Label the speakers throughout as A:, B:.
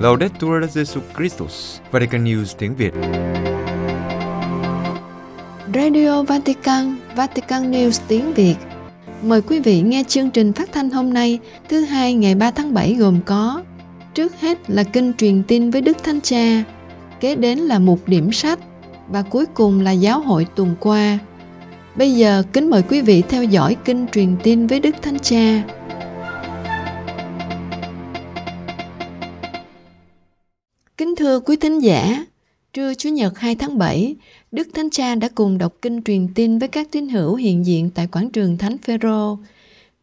A: Laudetur Jesu Christus, Vatican News tiếng Việt.
B: Radio Vatican, Vatican News tiếng Việt. Mời quý vị nghe chương trình phát thanh hôm nay, thứ hai ngày 3 tháng 7 gồm có Trước hết là kinh truyền tin với Đức Thánh Cha, kế đến là mục điểm sách và cuối cùng là giáo hội tuần qua. Bây giờ kính mời quý vị theo dõi kinh truyền tin với Đức Thánh Cha. Kính thưa quý thính giả, trưa Chủ nhật 2 tháng 7, Đức Thánh Cha đã cùng đọc kinh truyền tin với các tín hữu hiện diện tại quảng trường Thánh Phêrô.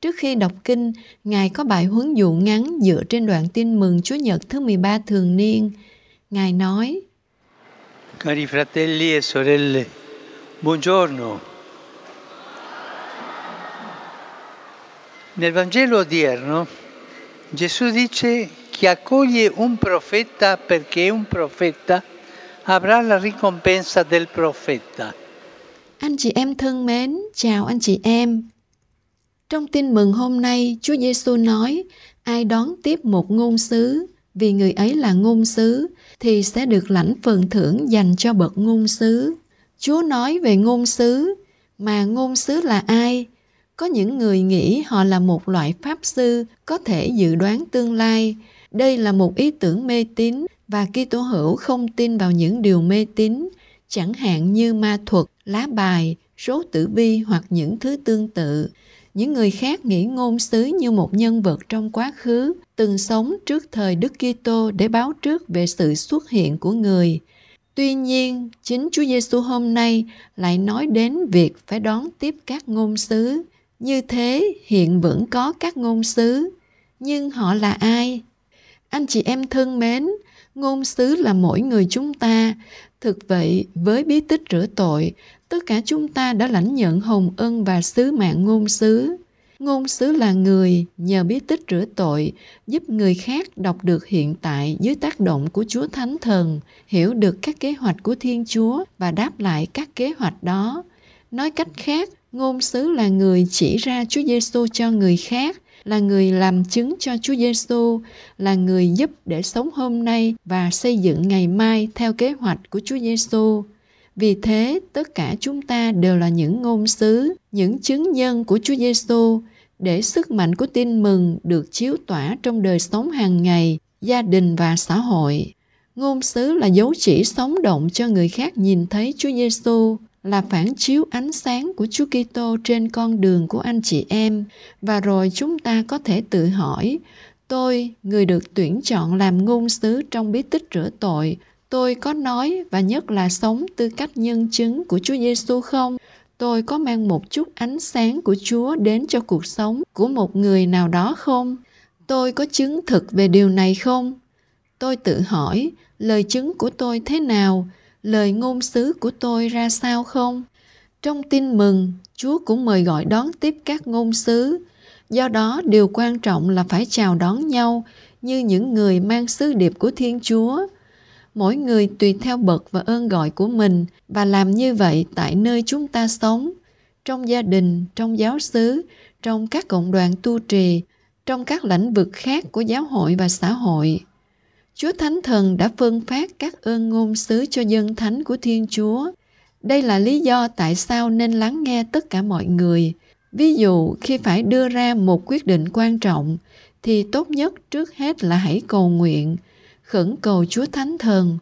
B: Trước khi đọc kinh, Ngài có bài huấn dụ ngắn dựa trên đoạn tin mừng Chúa Nhật thứ 13 thường niên. Ngài nói:
C: Cari fratelli e sorelle, buongiorno. Nel Vangelo odierno Gesù dice chi accoglie un profeta perché è un profeta avrà la ricompensa del profeta.
B: Anh chị em thân mến, chào anh chị em. Trong tin mừng hôm nay, Chúa Giêsu nói, ai đón tiếp một ngôn sứ vì người ấy là ngôn sứ thì sẽ được lãnh phần thưởng dành cho bậc ngôn sứ. Chúa nói về ngôn sứ, mà ngôn sứ là ai? Có những người nghĩ họ là một loại pháp sư có thể dự đoán tương lai. Đây là một ý tưởng mê tín và Kitô hữu không tin vào những điều mê tín, chẳng hạn như ma thuật, lá bài, số tử vi hoặc những thứ tương tự. Những người khác nghĩ ngôn sứ như một nhân vật trong quá khứ, từng sống trước thời Đức Kitô để báo trước về sự xuất hiện của người. Tuy nhiên, chính Chúa Giêsu hôm nay lại nói đến việc phải đón tiếp các ngôn sứ. Như thế, hiện vẫn có các ngôn sứ, nhưng họ là ai? Anh chị em thân mến, ngôn sứ là mỗi người chúng ta. Thực vậy, với bí tích rửa tội, tất cả chúng ta đã lãnh nhận hồng ân và sứ mạng ngôn sứ. Ngôn sứ là người nhờ bí tích rửa tội giúp người khác đọc được hiện tại dưới tác động của Chúa Thánh Thần, hiểu được các kế hoạch của Thiên Chúa và đáp lại các kế hoạch đó. Nói cách khác, ngôn sứ là người chỉ ra Chúa Giêsu cho người khác, là người làm chứng cho Chúa Giêsu, là người giúp để sống hôm nay và xây dựng ngày mai theo kế hoạch của Chúa Giêsu. Vì thế, tất cả chúng ta đều là những ngôn sứ, những chứng nhân của Chúa Giêsu để sức mạnh của tin mừng được chiếu tỏa trong đời sống hàng ngày, gia đình và xã hội. Ngôn sứ là dấu chỉ sống động cho người khác nhìn thấy Chúa Giêsu, là phản chiếu ánh sáng của Chúa Kitô trên con đường của anh chị em. Và rồi chúng ta có thể tự hỏi, tôi, người được tuyển chọn làm ngôn sứ trong bí tích rửa tội, tôi có nói và nhất là sống tư cách nhân chứng của Chúa Giêsu không? Tôi có mang một chút ánh sáng của Chúa đến cho cuộc sống của một người nào đó không? Tôi có chứng thực về điều này không? Tôi tự hỏi, lời chứng của tôi thế nào? Lời ngôn sứ của tôi ra sao không? Trong tin mừng, Chúa cũng mời gọi đón tiếp các ngôn sứ. Do đó, điều quan trọng là phải chào đón nhau như những người mang sứ điệp của Thiên Chúa. Mỗi người tùy theo bậc và ơn gọi của mình và làm như vậy tại nơi chúng ta sống, trong gia đình, trong giáo xứ, trong các cộng đoàn tu trì, trong các lĩnh vực khác của giáo hội và xã hội. Chúa Thánh Thần đã phân phát các ơn ngôn sứ cho dân thánh của Thiên Chúa. Đây là lý do tại sao nên lắng nghe tất cả mọi người. Ví dụ khi phải đưa ra một quyết định quan trọng thì tốt nhất trước hết là hãy cầu nguyện, khẩn cầu Chúa Thánh Thần,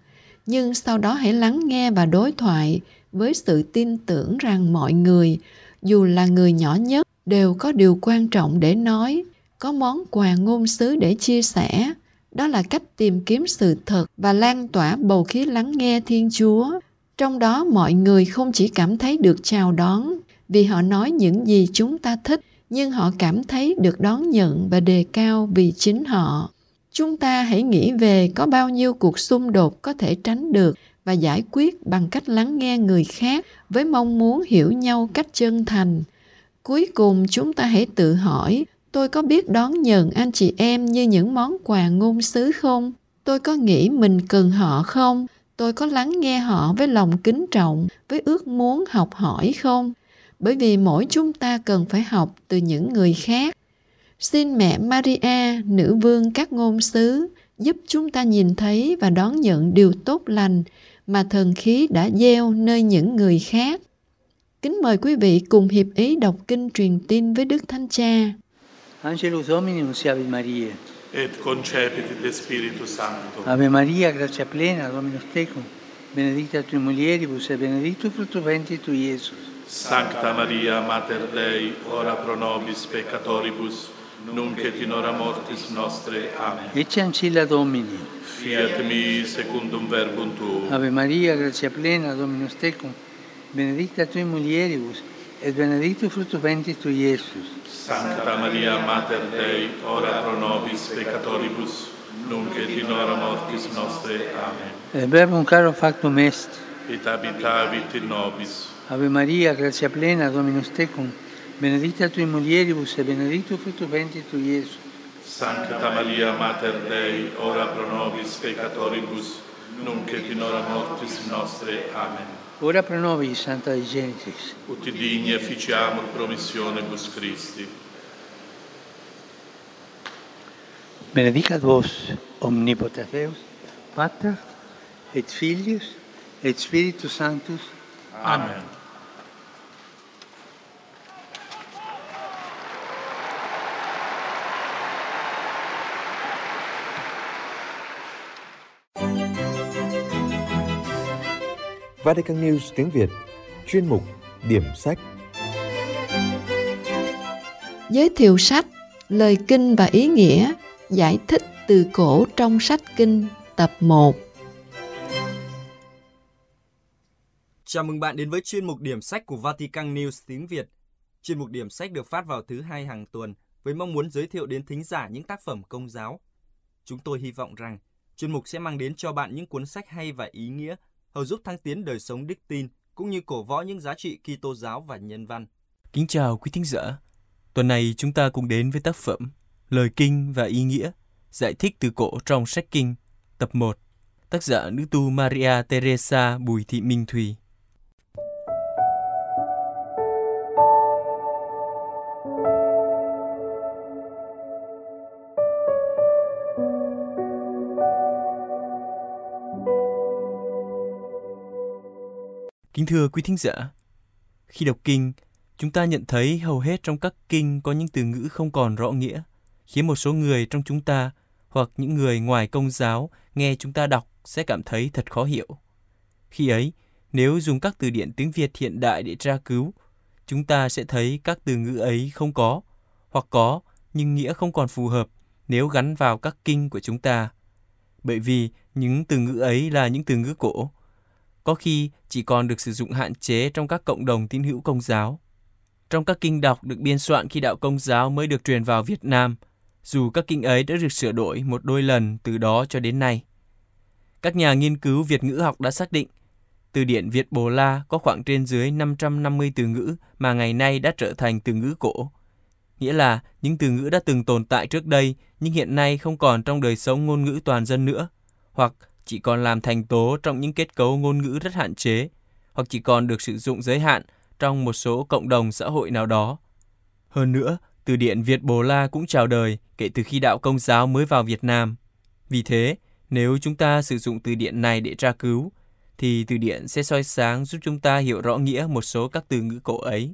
B: nhưng sau đó hãy lắng nghe và đối thoại với sự tin tưởng rằng mọi người, dù là người nhỏ nhất, đều có điều quan trọng để nói, có món quà ngôn sứ để chia sẻ đó là cách tìm kiếm sự thật và lan tỏa bầu khí lắng nghe thiên chúa. Trong đó, mọi người không chỉ cảm thấy được chào đón vì họ nói những gì chúng ta thích, nhưng họ cảm thấy được đón nhận và đề cao vì chính họ. Chúng ta hãy nghĩ về có bao nhiêu cuộc xung đột có thể tránh được và giải quyết bằng cách lắng nghe người khác với mong muốn hiểu nhau cách chân thành. Cuối cùng, chúng ta hãy tự hỏi tôi có biết đón nhận anh chị em như những món quà ngôn sứ không tôi có nghĩ mình cần họ không tôi có lắng nghe họ với lòng kính trọng với ước muốn học hỏi không bởi vì mỗi chúng ta cần phải học từ những người khác Xin mẹ Maria, nữ vương các ngôn sứ, giúp chúng ta nhìn thấy và đón nhận điều tốt lành mà thần khí đã gieo nơi những người khác. Kính mời quý vị cùng hiệp ý đọc kinh truyền tin với Đức Thánh Cha.
C: Angelus Domini Ave Maria.
D: et concepit de Spiritu Sancto.
C: Ave Maria, grazia plena, Dominus tecum, benedicta tui mulieribus et benedictus fructus ventris tui, Iesus.
D: Sancta Maria, Mater Dei, ora pro nobis peccatoribus, nunc et in hora mortis nostre. Amen.
C: Ecce ancilla Domini.
D: Fiat mi secundum verbum tuum.
C: Ave Maria, grazia plena, Dominus tecum, benedicta tui mulieribus, et benedictus fructus ventris tui, Iesus.
D: Sancta Maria, Mater Dei, ora pro nobis peccatoribus, nunc et in hora mortis nostre. Amen.
C: Et verbum caro factum est.
D: Et habitavit in nobis.
C: Ave Maria, grazia plena, Dominus tecum, benedicta tui mulieribus, et benedictus fructus ventris tui, Iesus.
D: Sancta Maria, Mater Dei, ora pro nobis peccatoribus, nunc et in hora mortis nostre. Amen.
C: Ora pro nobis, Santa Dei Genitrix.
D: Ut digni efficiamur promissionibus Christi.
C: Benedicat vos, omnipotens Deus, Pater, et Filius, et Spiritus Sanctus.
D: Amen.
A: Vatican News tiếng Việt Chuyên mục Điểm sách
B: Giới thiệu sách, lời kinh và ý nghĩa, giải thích từ cổ trong sách kinh tập 1.
E: Chào mừng bạn đến với chuyên mục điểm sách của Vatican News tiếng Việt. Chuyên mục điểm sách được phát vào thứ hai hàng tuần với mong muốn giới thiệu đến thính giả những tác phẩm công giáo. Chúng tôi hy vọng rằng chuyên mục sẽ mang đến cho bạn những cuốn sách hay và ý nghĩa, hầu giúp thăng tiến đời sống đức tin cũng như cổ võ những giá trị Kitô giáo và nhân văn. Kính chào quý thính giả. Tuần này chúng ta cùng đến với tác phẩm Lời kinh và ý nghĩa, giải thích từ cổ trong sách kinh, tập 1. Tác giả nữ tu Maria Teresa Bùi Thị Minh Thùy. Kính thưa quý thính giả, khi đọc kinh, chúng ta nhận thấy hầu hết trong các kinh có những từ ngữ không còn rõ nghĩa, khiến một số người trong chúng ta hoặc những người ngoài công giáo nghe chúng ta đọc sẽ cảm thấy thật khó hiểu. Khi ấy, nếu dùng các từ điển tiếng Việt hiện đại để tra cứu, chúng ta sẽ thấy các từ ngữ ấy không có, hoặc có nhưng nghĩa không còn phù hợp nếu gắn vào các kinh của chúng ta. Bởi vì những từ ngữ ấy là những từ ngữ cổ, có khi chỉ còn được sử dụng hạn chế trong các cộng đồng tín hữu công giáo. Trong các kinh đọc được biên soạn khi đạo công giáo mới được truyền vào Việt Nam, dù các kinh ấy đã được sửa đổi một đôi lần từ đó cho đến nay. Các nhà nghiên cứu Việt ngữ học đã xác định, từ điển Việt Bồ La có khoảng trên dưới 550 từ ngữ mà ngày nay đã trở thành từ ngữ cổ. Nghĩa là những từ ngữ đã từng tồn tại trước đây nhưng hiện nay không còn trong đời sống ngôn ngữ toàn dân nữa, hoặc chỉ còn làm thành tố trong những kết cấu ngôn ngữ rất hạn chế, hoặc chỉ còn được sử dụng giới hạn trong một số cộng đồng xã hội nào đó. Hơn nữa, từ điển Việt Bồ La cũng chào đời kể từ khi đạo công giáo mới vào Việt Nam. Vì thế, nếu chúng ta sử dụng từ điển này để tra cứu, thì từ điển sẽ soi sáng giúp chúng ta hiểu rõ nghĩa một số các từ ngữ cổ ấy.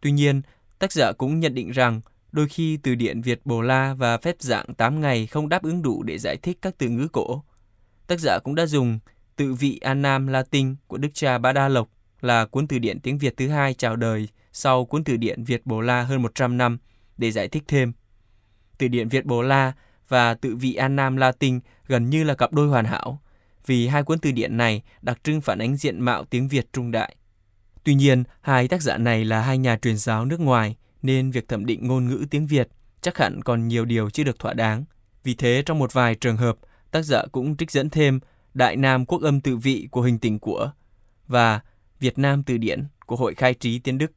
E: Tuy nhiên, tác giả cũng nhận định rằng đôi khi từ điển Việt Bồ La và phép dạng 8 ngày không đáp ứng đủ để giải thích các từ ngữ cổ. Tác giả cũng đã dùng tự vị An Nam Latin của Đức cha Bá Đa Lộc là cuốn từ điển tiếng Việt thứ hai chào đời sau cuốn từ điển Việt Bồ La hơn 100 năm để giải thích thêm. Từ điển Việt Bồ La và tự vị An Nam Latin gần như là cặp đôi hoàn hảo, vì hai cuốn từ điển này đặc trưng phản ánh diện mạo tiếng Việt trung đại. Tuy nhiên, hai tác giả này là hai nhà truyền giáo nước ngoài, nên việc thẩm định ngôn ngữ tiếng Việt chắc hẳn còn nhiều điều chưa được thỏa đáng. Vì thế, trong một vài trường hợp, tác giả cũng trích dẫn thêm Đại Nam Quốc âm tự vị của hình tình của và Việt Nam Từ điển của Hội Khai trí Tiến Đức.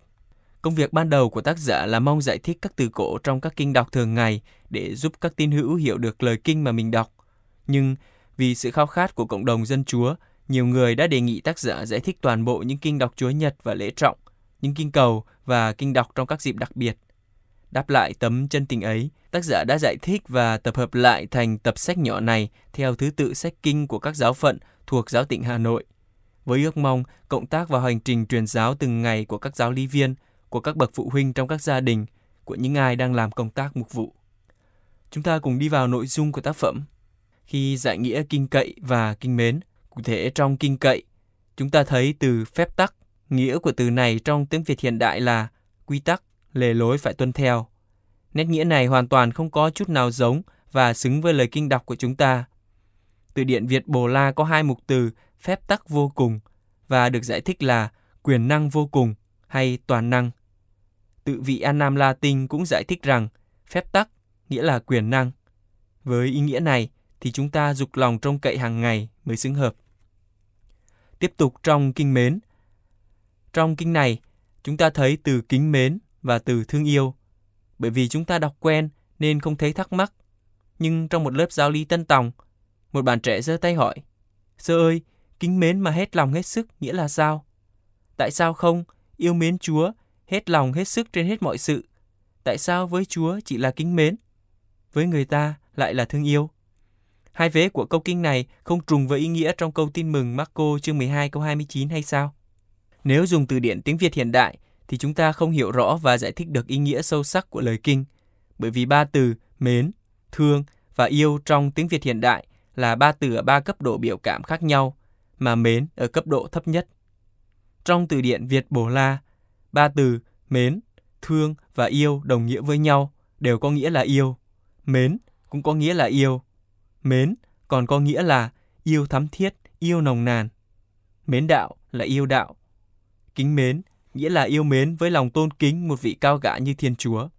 E: Công việc ban đầu của tác giả là mong giải thích các từ cổ trong các kinh đọc thường ngày để giúp các tín hữu hiểu được lời kinh mà mình đọc. Nhưng vì sự khao khát của cộng đồng dân Chúa, nhiều người đã đề nghị tác giả giải thích toàn bộ những kinh đọc Chúa Nhật và lễ trọng, những kinh cầu và kinh đọc trong các dịp đặc biệt. Đáp lại tấm chân tình ấy, tác giả đã giải thích và tập hợp lại thành tập sách nhỏ này theo thứ tự sách kinh của các giáo phận thuộc giáo tỉnh Hà Nội. Với ước mong cộng tác vào hành trình truyền giáo từng ngày của các giáo lý viên, của các bậc phụ huynh trong các gia đình, của những ai đang làm công tác mục vụ. Chúng ta cùng đi vào nội dung của tác phẩm. Khi giải nghĩa kinh cậy và kinh mến, cụ thể trong kinh cậy, chúng ta thấy từ phép tắc, nghĩa của từ này trong tiếng Việt hiện đại là quy tắc, lề lối phải tuân theo. Nét nghĩa này hoàn toàn không có chút nào giống và xứng với lời kinh đọc của chúng ta. Từ điển Việt Bồ La có hai mục từ phép tắc vô cùng và được giải thích là quyền năng vô cùng hay toàn năng. Tự vị An Nam Latin cũng giải thích rằng phép tắc nghĩa là quyền năng. Với ý nghĩa này thì chúng ta dục lòng trông cậy hàng ngày mới xứng hợp. Tiếp tục trong kinh mến. Trong kinh này, chúng ta thấy từ kính mến và từ thương yêu. Bởi vì chúng ta đọc quen nên không thấy thắc mắc. Nhưng trong một lớp giáo lý tân tòng, một bạn trẻ giơ tay hỏi, Sơ ơi, kính mến mà hết lòng hết sức nghĩa là sao? Tại sao không yêu mến Chúa hết lòng hết sức trên hết mọi sự? Tại sao với Chúa chỉ là kính mến? Với người ta lại là thương yêu? Hai vế của câu kinh này không trùng với ý nghĩa trong câu tin mừng Marco chương 12 câu 29 hay sao? Nếu dùng từ điển tiếng Việt hiện đại thì chúng ta không hiểu rõ và giải thích được ý nghĩa sâu sắc của lời kinh, bởi vì ba từ mến, thương và yêu trong tiếng Việt hiện đại là ba từ ở ba cấp độ biểu cảm khác nhau, mà mến ở cấp độ thấp nhất. Trong từ điển Việt Bồ La, ba từ mến, thương và yêu đồng nghĩa với nhau, đều có nghĩa là yêu. Mến cũng có nghĩa là yêu. Mến còn có nghĩa là yêu thắm thiết, yêu nồng nàn. Mến đạo là yêu đạo. Kính mến nghĩa là yêu mến với lòng tôn kính một vị cao cả như Thiên Chúa.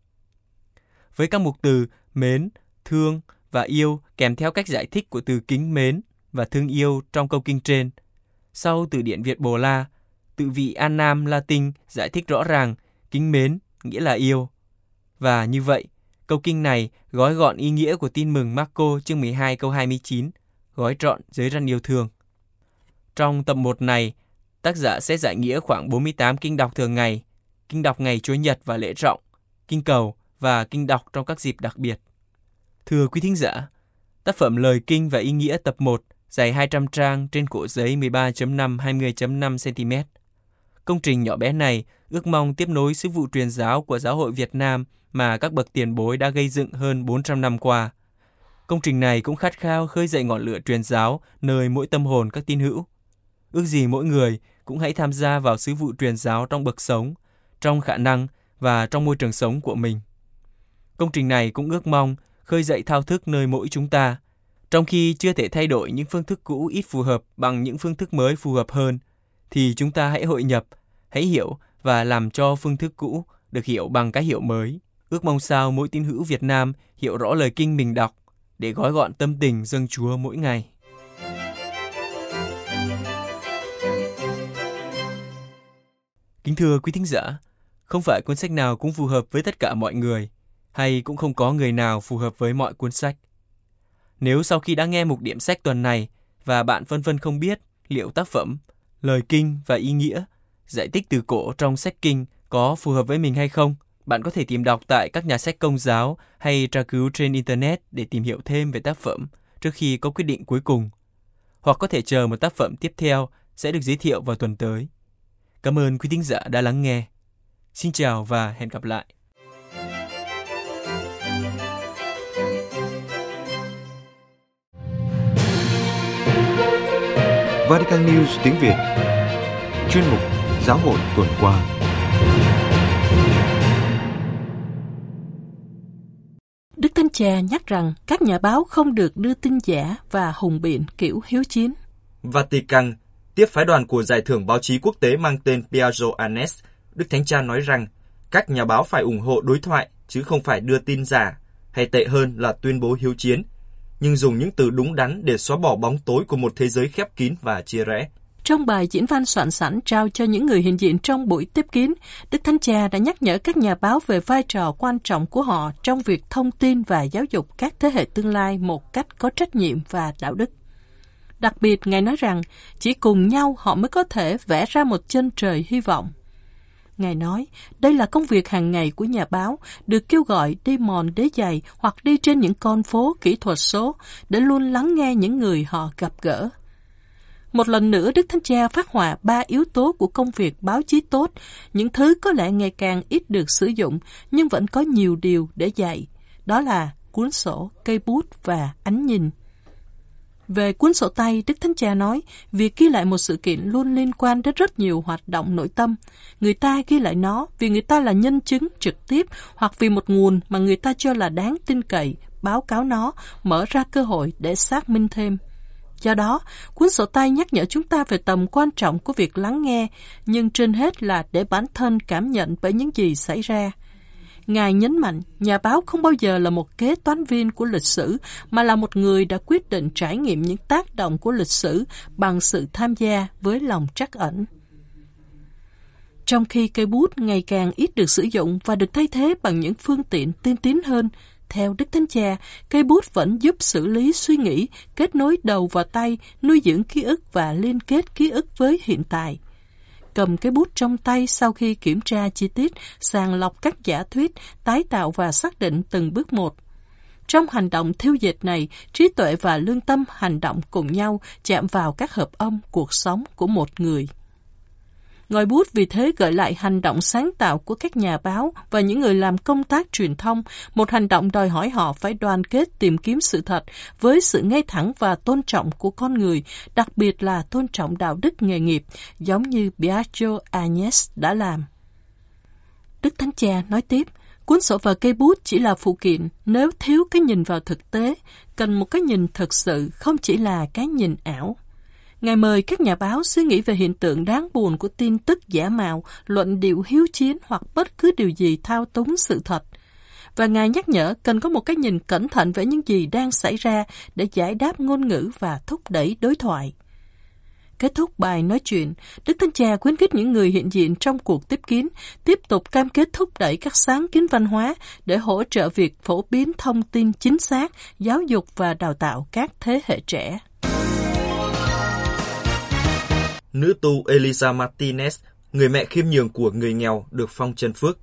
E: Với các mục từ mến, thương và yêu kèm theo cách giải thích của từ kính mến và thương yêu trong câu kinh trên. Sau từ điển Việt Bồ La, tự vị An Nam Latin giải thích rõ ràng kính mến nghĩa là yêu. Và như vậy, câu kinh này gói gọn ý nghĩa của tin mừng Marco chương 12 câu 29, gói trọn dưới răn yêu thương. Trong tập 1 này, tác giả sẽ giải nghĩa khoảng 48 kinh đọc thường ngày, kinh đọc ngày Chúa Nhật và lễ trọng, kinh cầu và kinh đọc trong các dịp đặc biệt. Thưa quý thính giả, tác phẩm Lời Kinh và Ý Nghĩa tập 1 dài 200 trang trên cổ giấy 13.5 20.5 cm. Công trình nhỏ bé này ước mong tiếp nối sứ vụ truyền giáo của giáo hội Việt Nam mà các bậc tiền bối đã gây dựng hơn 400 năm qua. Công trình này cũng khát khao khơi dậy ngọn lửa truyền giáo nơi mỗi tâm hồn các tín hữu. Ước gì mỗi người cũng hãy tham gia vào sứ vụ truyền giáo trong bậc sống, trong khả năng và trong môi trường sống của mình. Công trình này cũng ước mong khơi dậy thao thức nơi mỗi chúng ta, trong khi chưa thể thay đổi những phương thức cũ ít phù hợp bằng những phương thức mới phù hợp hơn, thì chúng ta hãy hội nhập, hãy hiểu và làm cho phương thức cũ được hiểu bằng cái hiểu mới. Ước mong sao mỗi tín hữu Việt Nam hiểu rõ lời kinh mình đọc để gói gọn tâm tình dâng Chúa mỗi ngày. Kính thưa quý thính giả, không phải cuốn sách nào cũng phù hợp với tất cả mọi người, hay cũng không có người nào phù hợp với mọi cuốn sách. Nếu sau khi đã nghe mục điểm sách tuần này và bạn phân vân không biết liệu tác phẩm, lời kinh và ý nghĩa, giải tích từ cổ trong sách kinh có phù hợp với mình hay không, bạn có thể tìm đọc tại các nhà sách công giáo hay tra cứu trên Internet để tìm hiểu thêm về tác phẩm trước khi có quyết định cuối cùng. Hoặc có thể chờ một tác phẩm tiếp theo sẽ được giới thiệu vào tuần tới. Cảm ơn quý thính giả đã lắng nghe. Xin chào và hẹn gặp lại.
A: Vatican News tiếng Việt Chuyên mục Giáo hội tuần qua
F: Đức Thánh Cha nhắc rằng các nhà báo không được đưa tin giả và hùng biện kiểu hiếu chiến.
G: Vatican tiếp phái đoàn của giải thưởng báo chí quốc tế mang tên Piaggio Annes, Đức Thánh Cha nói rằng các nhà báo phải ủng hộ đối thoại chứ không phải đưa tin giả, hay tệ hơn là tuyên bố hiếu chiến, nhưng dùng những từ đúng đắn để xóa bỏ bóng tối của một thế giới khép kín và chia rẽ.
F: Trong bài diễn văn soạn sẵn trao cho những người hiện diện trong buổi tiếp kiến, Đức Thánh Cha đã nhắc nhở các nhà báo về vai trò quan trọng của họ trong việc thông tin và giáo dục các thế hệ tương lai một cách có trách nhiệm và đạo đức. Đặc biệt, Ngài nói rằng chỉ cùng nhau họ mới có thể vẽ ra một chân trời hy vọng. Ngài nói, đây là công việc hàng ngày của nhà báo, được kêu gọi đi mòn đế giày hoặc đi trên những con phố kỹ thuật số để luôn lắng nghe những người họ gặp gỡ. Một lần nữa, Đức Thánh Cha phát họa ba yếu tố của công việc báo chí tốt, những thứ có lẽ ngày càng ít được sử dụng nhưng vẫn có nhiều điều để dạy. Đó là cuốn sổ, cây bút và ánh nhìn. Về cuốn sổ tay, Đức Thánh Cha nói, việc ghi lại một sự kiện luôn liên quan đến rất nhiều hoạt động nội tâm. Người ta ghi lại nó vì người ta là nhân chứng trực tiếp hoặc vì một nguồn mà người ta cho là đáng tin cậy, báo cáo nó, mở ra cơ hội để xác minh thêm. Do đó, cuốn sổ tay nhắc nhở chúng ta về tầm quan trọng của việc lắng nghe, nhưng trên hết là để bản thân cảm nhận bởi những gì xảy ra. Ngài nhấn mạnh, nhà báo không bao giờ là một kế toán viên của lịch sử, mà là một người đã quyết định trải nghiệm những tác động của lịch sử bằng sự tham gia với lòng trắc ẩn. Trong khi cây bút ngày càng ít được sử dụng và được thay thế bằng những phương tiện tiên tiến hơn, theo Đức Thánh Cha, cây bút vẫn giúp xử lý suy nghĩ, kết nối đầu và tay, nuôi dưỡng ký ức và liên kết ký ức với hiện tại cầm cái bút trong tay sau khi kiểm tra chi tiết, sàng lọc các giả thuyết, tái tạo và xác định từng bước một. Trong hành động thiêu dịch này, trí tuệ và lương tâm hành động cùng nhau chạm vào các hợp âm cuộc sống của một người. Ngòi bút vì thế gợi lại hành động sáng tạo của các nhà báo và những người làm công tác truyền thông, một hành động đòi hỏi họ phải đoàn kết tìm kiếm sự thật với sự ngay thẳng và tôn trọng của con người, đặc biệt là tôn trọng đạo đức nghề nghiệp, giống như Biagio Agnes đã làm. Đức Thánh Cha nói tiếp, cuốn sổ và cây bút chỉ là phụ kiện nếu thiếu cái nhìn vào thực tế, cần một cái nhìn thật sự, không chỉ là cái nhìn ảo. Ngài mời các nhà báo suy nghĩ về hiện tượng đáng buồn của tin tức giả mạo, luận điệu hiếu chiến hoặc bất cứ điều gì thao túng sự thật. Và Ngài nhắc nhở cần có một cái nhìn cẩn thận về những gì đang xảy ra để giải đáp ngôn ngữ và thúc đẩy đối thoại. Kết thúc bài nói chuyện, Đức Thánh Cha khuyến khích những người hiện diện trong cuộc tiếp kiến tiếp tục cam kết thúc đẩy các sáng kiến văn hóa để hỗ trợ việc phổ biến thông tin chính xác, giáo dục và đào tạo các thế hệ trẻ
G: nữ tu Elisa Martinez, người mẹ khiêm nhường của người nghèo, được phong chân phước.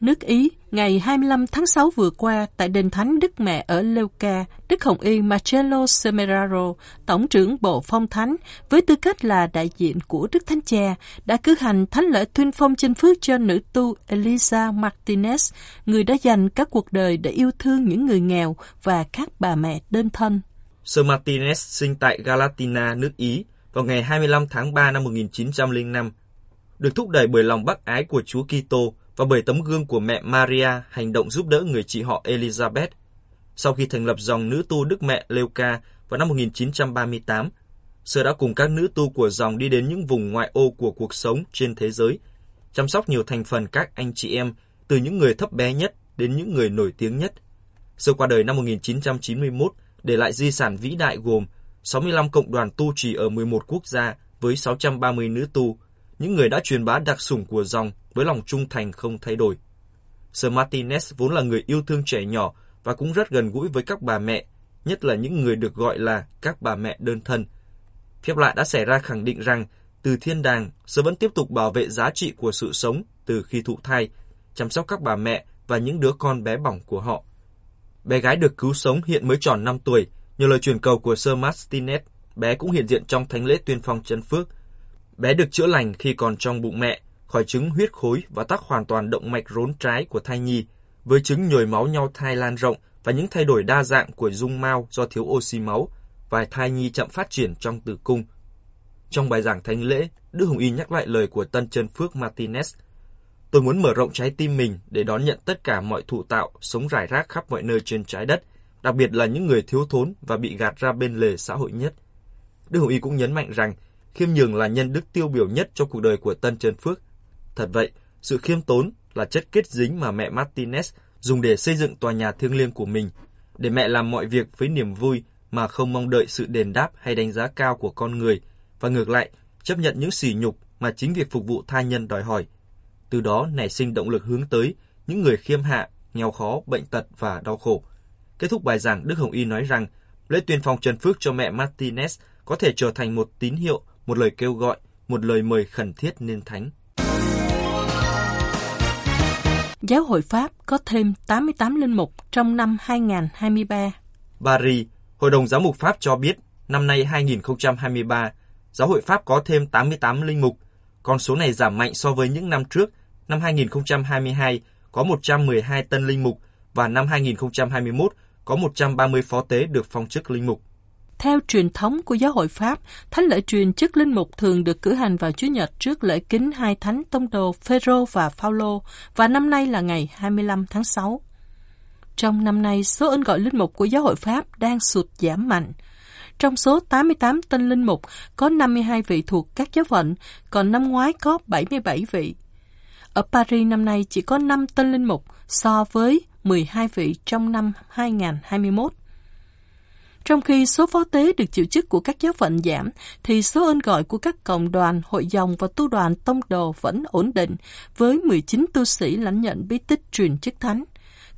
F: Nước Ý, ngày 25 tháng 6 vừa qua, tại đền thánh Đức Mẹ ở Leuca, Đức Hồng Y Marcello Semeraro, Tổng trưởng Bộ Phong Thánh, với tư cách là đại diện của Đức Thánh Cha, đã cử hành thánh lễ tuyên phong chân phước cho nữ tu Elisa Martinez, người đã dành các cuộc đời để yêu thương những người nghèo và các bà mẹ đơn thân.
G: Sơ Martinez sinh tại Galatina, nước Ý, vào ngày 25 tháng 3 năm 1905, được thúc đẩy bởi lòng bác ái của Chúa Kitô và bởi tấm gương của mẹ Maria hành động giúp đỡ người chị họ Elizabeth. Sau khi thành lập dòng nữ tu Đức Mẹ Leuca vào năm 1938, Sơ đã cùng các nữ tu của dòng đi đến những vùng ngoại ô của cuộc sống trên thế giới, chăm sóc nhiều thành phần các anh chị em, từ những người thấp bé nhất đến những người nổi tiếng nhất. Sơ qua đời năm 1991, để lại di sản vĩ đại gồm 65 cộng đoàn tu trì ở 11 quốc gia với 630 nữ tu, những người đã truyền bá đặc sủng của dòng với lòng trung thành không thay đổi. Sir Martinez vốn là người yêu thương trẻ nhỏ và cũng rất gần gũi với các bà mẹ, nhất là những người được gọi là các bà mẹ đơn thân. Phép lạ đã xảy ra khẳng định rằng từ thiên đàng, Sir vẫn tiếp tục bảo vệ giá trị của sự sống từ khi thụ thai, chăm sóc các bà mẹ và những đứa con bé bỏng của họ. Bé gái được cứu sống hiện mới tròn 5 tuổi, Nhờ lời truyền cầu của Sir Martinet, bé cũng hiện diện trong thánh lễ tuyên phong chân phước. Bé được chữa lành khi còn trong bụng mẹ, khỏi chứng huyết khối và tắc hoàn toàn động mạch rốn trái của thai nhi, với chứng nhồi máu nhau thai lan rộng và những thay đổi đa dạng của dung mao do thiếu oxy máu, và thai nhi chậm phát triển trong tử cung. Trong bài giảng thánh lễ, Đức Hồng Y nhắc lại lời của Tân Chân Phước Martinez. Tôi muốn mở rộng trái tim mình để đón nhận tất cả mọi thụ tạo sống rải rác khắp mọi nơi trên trái đất – đặc biệt là những người thiếu thốn và bị gạt ra bên lề xã hội nhất. Đức Hồng Y cũng nhấn mạnh rằng khiêm nhường là nhân đức tiêu biểu nhất cho cuộc đời của Tân Trần Phước. Thật vậy, sự khiêm tốn là chất kết dính mà mẹ Martinez dùng để xây dựng tòa nhà thiêng liêng của mình, để mẹ làm mọi việc với niềm vui mà không mong đợi sự đền đáp hay đánh giá cao của con người, và ngược lại, chấp nhận những sỉ nhục mà chính việc phục vụ tha nhân đòi hỏi. Từ đó nảy sinh động lực hướng tới những người khiêm hạ, nghèo khó, bệnh tật và đau khổ. Kết thúc bài giảng, Đức Hồng Y nói rằng lễ tuyên phong trần phước cho mẹ Martinez có thể trở thành một tín hiệu, một lời kêu gọi, một lời mời khẩn thiết nên thánh.
F: giáo hội Pháp có thêm 88 linh mục trong năm 2023.
G: Paris, Hội đồng Giám mục Pháp cho biết năm nay 2023, giáo hội Pháp có thêm 88 linh mục. Con số này giảm mạnh so với những năm trước. Năm 2022 có 112 tân linh mục và năm 2021 có 130 phó tế được phong chức linh mục.
F: Theo truyền thống của giáo hội Pháp, thánh lễ truyền chức linh mục thường được cử hành vào Chủ nhật trước lễ kính hai thánh tông đồ Phêrô và Phaolô và năm nay là ngày 25 tháng 6. Trong năm nay, số ơn gọi linh mục của giáo hội Pháp đang sụt giảm mạnh. Trong số 88 tên linh mục, có 52 vị thuộc các giáo phận, còn năm ngoái có 77 vị. Ở Paris năm nay chỉ có 5 tên linh mục so với 12 vị trong năm 2021. Trong khi số phó tế được chịu chức của các giáo phận giảm, thì số ơn gọi của các cộng đoàn, hội dòng và tu đoàn tông đồ vẫn ổn định, với 19 tu sĩ lãnh nhận bí tích truyền chức thánh.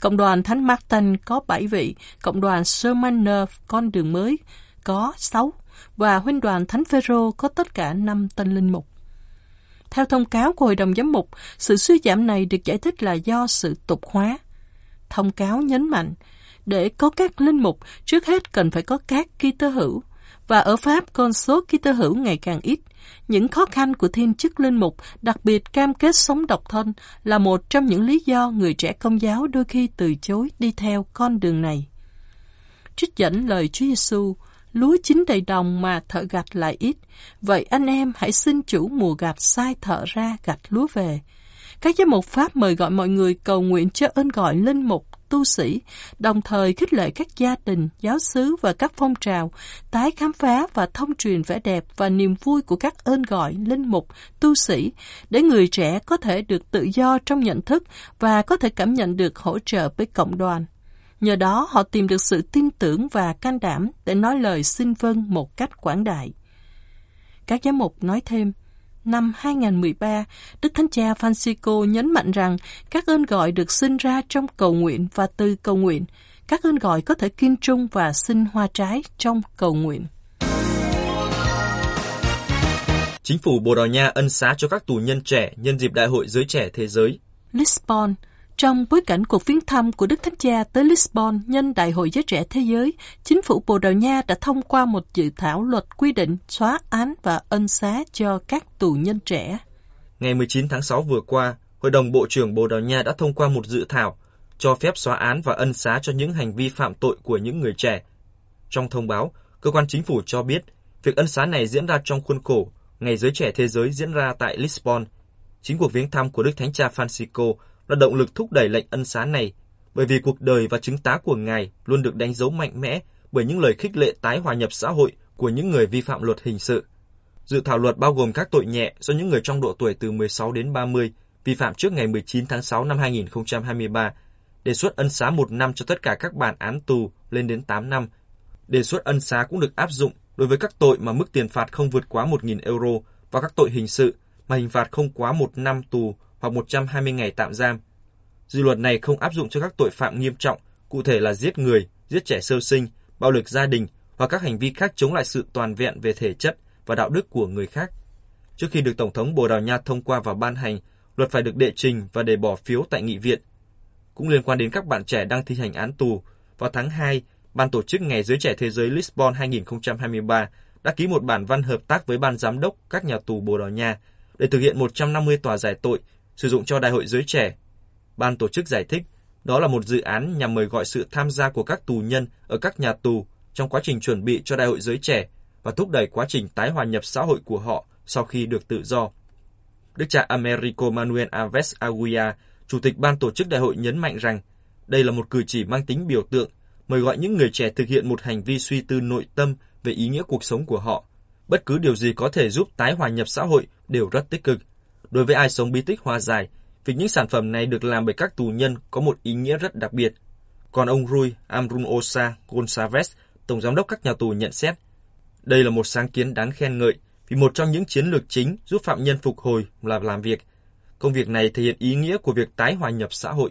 F: Cộng đoàn Thánh Martin có 7 vị, cộng đoàn Sermaner con đường mới có 6, và huynh đoàn Thánh Phêrô có tất cả 5 tân linh mục. Theo thông cáo của Hội đồng Giám mục, sự suy giảm này được giải thích là do sự tục hóa. Thông cáo nhấn mạnh, để có các linh mục, trước hết cần phải có các Kitô hữu. Và ở Pháp, con số Kitô hữu ngày càng ít. Những khó khăn của thiên chức linh mục, đặc biệt cam kết sống độc thân, là một trong những lý do người trẻ công giáo đôi khi từ chối đi theo con đường này. Trích dẫn lời Chúa Giêsu, lúa chín đầy đồng mà thợ gặt lại ít. Vậy anh em hãy xin chủ mùa gặt sai thợ ra gặt lúa về. Các giám mục Pháp mời gọi mọi người cầu nguyện cho ơn gọi linh mục tu sĩ, đồng thời khích lệ các gia đình, giáo xứ và các phong trào, tái khám phá và thông truyền vẻ đẹp và niềm vui của các ơn gọi, linh mục, tu sĩ, để người trẻ có thể được tự do trong nhận thức và có thể cảm nhận được hỗ trợ với cộng đoàn. Nhờ đó họ tìm được sự tin tưởng và can đảm để nói lời xin vâng một cách quảng đại. Các giám mục nói thêm, năm 2013, Đức Thánh Cha Francisco nhấn mạnh rằng các ơn gọi được sinh ra trong cầu nguyện và từ cầu nguyện. Các ơn gọi có thể kiên trung và sinh hoa trái trong cầu nguyện.
G: Chính phủ Bồ Đào Nha ân xá cho các tù nhân trẻ nhân dịp Đại hội Giới Trẻ Thế Giới.
F: Lisbon, trong bối cảnh cuộc viếng thăm của Đức Thánh Cha tới Lisbon nhân Đại hội Giới Trẻ Thế Giới, chính phủ Bồ Đào Nha đã thông qua một dự thảo luật quy định xóa án và ân xá cho các tù nhân trẻ.
G: Ngày 19 tháng 6 vừa qua, Hội đồng Bộ trưởng Bồ Đào Nha đã thông qua một dự thảo cho phép xóa án và ân xá cho những hành vi phạm tội của những người trẻ. Trong thông báo, cơ quan chính phủ cho biết việc ân xá này diễn ra trong khuôn khổ Ngày Giới Trẻ Thế Giới diễn ra tại Lisbon. Chính cuộc viếng thăm của Đức Thánh Cha Francisco là động lực thúc đẩy lệnh ân xá này, bởi vì cuộc đời và chứng tá của Ngài luôn được đánh dấu mạnh mẽ bởi những lời khích lệ tái hòa nhập xã hội của những người vi phạm luật hình sự. Dự thảo luật bao gồm các tội nhẹ do những người trong độ tuổi từ 16 đến 30 vi phạm trước ngày 19 tháng 6 năm 2023, đề xuất ân xá một năm cho tất cả các bản án tù lên đến 8 năm. Đề xuất ân xá cũng được áp dụng đối với các tội mà mức tiền phạt không vượt quá 1.000 euro và các tội hình sự mà hình phạt không quá một năm tù hoặc 120 ngày tạm giam. Dự luật này không áp dụng cho các tội phạm nghiêm trọng, cụ thể là giết người, giết trẻ sơ sinh, bạo lực gia đình hoặc các hành vi khác chống lại sự toàn vẹn về thể chất và đạo đức của người khác. Trước khi được Tổng thống Bồ Đào Nha thông qua và ban hành, luật phải được đệ trình và để bỏ phiếu tại nghị viện. Cũng liên quan đến các bạn trẻ đang thi hành án tù, vào tháng 2, Ban tổ chức Ngày Giới Trẻ Thế giới Lisbon 2023 đã ký một bản văn hợp tác với Ban Giám đốc các nhà tù Bồ Đào Nha để thực hiện 150 tòa giải tội sử dụng cho Đại hội Giới Trẻ. Ban tổ chức giải thích đó là một dự án nhằm mời gọi sự tham gia của các tù nhân ở các nhà tù trong quá trình chuẩn bị cho Đại hội Giới Trẻ và thúc đẩy quá trình tái hòa nhập xã hội của họ sau khi được tự do. Đức cha Americo Manuel Aves Aguia, Chủ tịch Ban tổ chức đại hội nhấn mạnh rằng đây là một cử chỉ mang tính biểu tượng, mời gọi những người trẻ thực hiện một hành vi suy tư nội tâm về ý nghĩa cuộc sống của họ. Bất cứ điều gì có thể giúp tái hòa nhập xã hội đều rất tích cực. Đối với ai sống bí tích hòa dài việc những sản phẩm này được làm bởi các tù nhân có một ý nghĩa rất đặc biệt. Còn ông Rui Amrunosa Gonçalves, Tổng Giám đốc các nhà tù nhận xét, đây là một sáng kiến đáng khen ngợi vì một trong những chiến lược chính giúp phạm nhân phục hồi là làm việc. Công việc này thể hiện ý nghĩa của việc tái hòa nhập xã hội.